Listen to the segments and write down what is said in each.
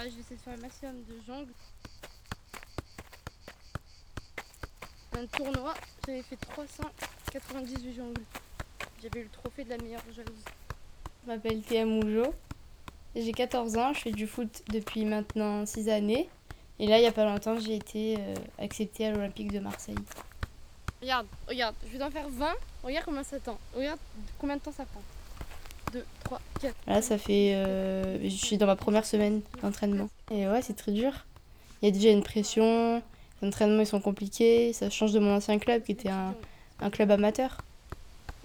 Alors là, je vais essayer de faire un maximum de jongles. Un tournoi, j'avais fait 398 jongles. J'avais eu le trophée de la meilleure joueuse. Je m'appelle Théa Moujo. J'ai 14 ans, je fais du foot depuis maintenant 6 années. Et là, il n'y a pas longtemps, j'ai été euh, acceptée à l'Olympique de Marseille. Regarde, regarde, je vais t'en faire 20. Regarde combien ça tend. Regarde combien de temps ça prend. 2, 3, 4. Là, ça fait. euh, je suis dans ma première semaine d'entraînement. Et ouais, c'est très dur. Il y a déjà une pression. Les entraînements, ils sont compliqués. Ça change de mon ancien club qui était un, un club amateur.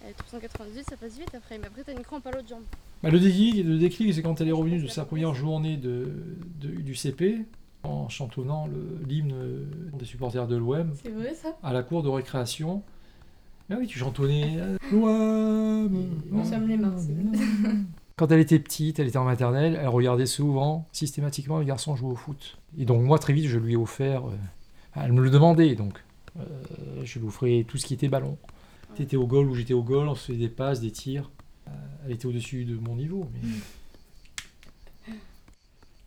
Euh, 398, ça passe vite après. Mais après, t'as une crampe à l'autre jambe. Bah, le déclic, le déclic c'est quand elle est revenue de sa première journée de, de- du CP en chantonnant le- l'hymne des supporters de l'OM C'est vrai ça? à la cour de récréation. Ah oui, tu chantonnais. Nous sommes les Marseillais. Quand elle était petite, elle était en maternelle, elle regardait souvent, systématiquement, les garçons jouer au foot. Et donc moi, très vite, je lui ai offert... euh, elle me le demandait, donc euh, je lui offrais tout ce qui était ballon. Tu étais au goal ou j'étais au goal, on se faisait des passes, des tirs. Euh, elle était au-dessus de mon niveau. Mais...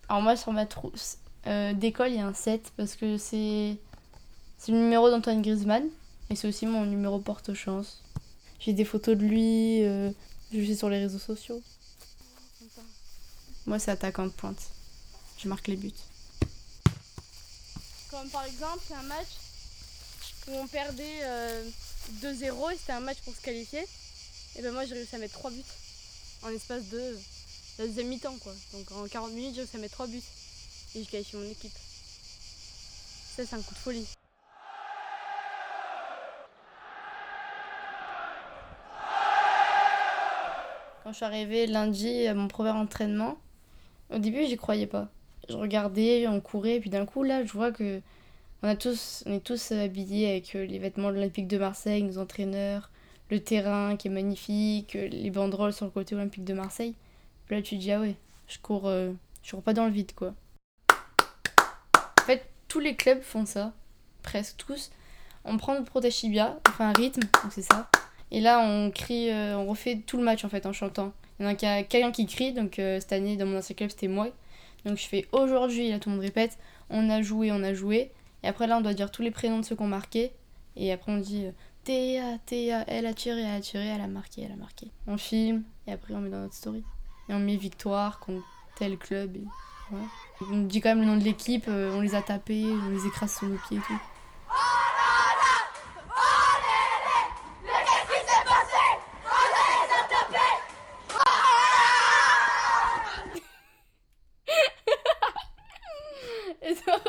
Alors moi sur ma trousse euh, d'école il y a un 7 parce que c'est c'est le numéro d'Antoine Griezmann et c'est aussi mon numéro porte-chance. J'ai des photos de lui, euh, je suis sur les réseaux sociaux. Moi c'est attaquant de pointe. Je marque les buts. Comme par exemple, un match où on perdait euh, 2-0 et c'était un match pour se qualifier. Et ben moi, j'ai réussi à mettre 3 buts en espace de la deuxième mi-temps. quoi. Donc en 40 minutes, j'ai réussi à mettre 3 buts. Et j'ai qualifié mon équipe. Ça, c'est un coup de folie. Quand je suis arrivée lundi à mon premier entraînement, au début j'y croyais pas. Je regardais, on courait, et puis d'un coup là je vois que on, a tous, on est tous habillés avec euh, les vêtements de l'Olympique de Marseille, nos entraîneurs, le terrain qui est magnifique, euh, les banderoles sur le côté Olympique de Marseille. Là tu dis ah ouais, je cours, euh, je cours pas dans le vide quoi. En fait tous les clubs font ça, presque tous. On prend notre protège on fait un rythme, donc c'est ça. Et là, on crie, euh, on refait tout le match en fait en chantant. Il y en a qu'un- quelqu'un qui crie, donc euh, cette année dans mon ancien club c'était moi. Donc je fais aujourd'hui, là tout le monde répète, on a joué, on a joué. Et après là, on doit dire tous les prénoms de ceux qui ont marqué. Et après on dit euh, Théa, Théa, elle a tiré, elle a tiré, elle a marqué, elle a marqué. On filme et après on met dans notre story. Et on met victoire contre tel club. Et. On dit quand même le nom de l'équipe, euh, on les a tapés, on les écrase sur nos pieds et tout. Et ça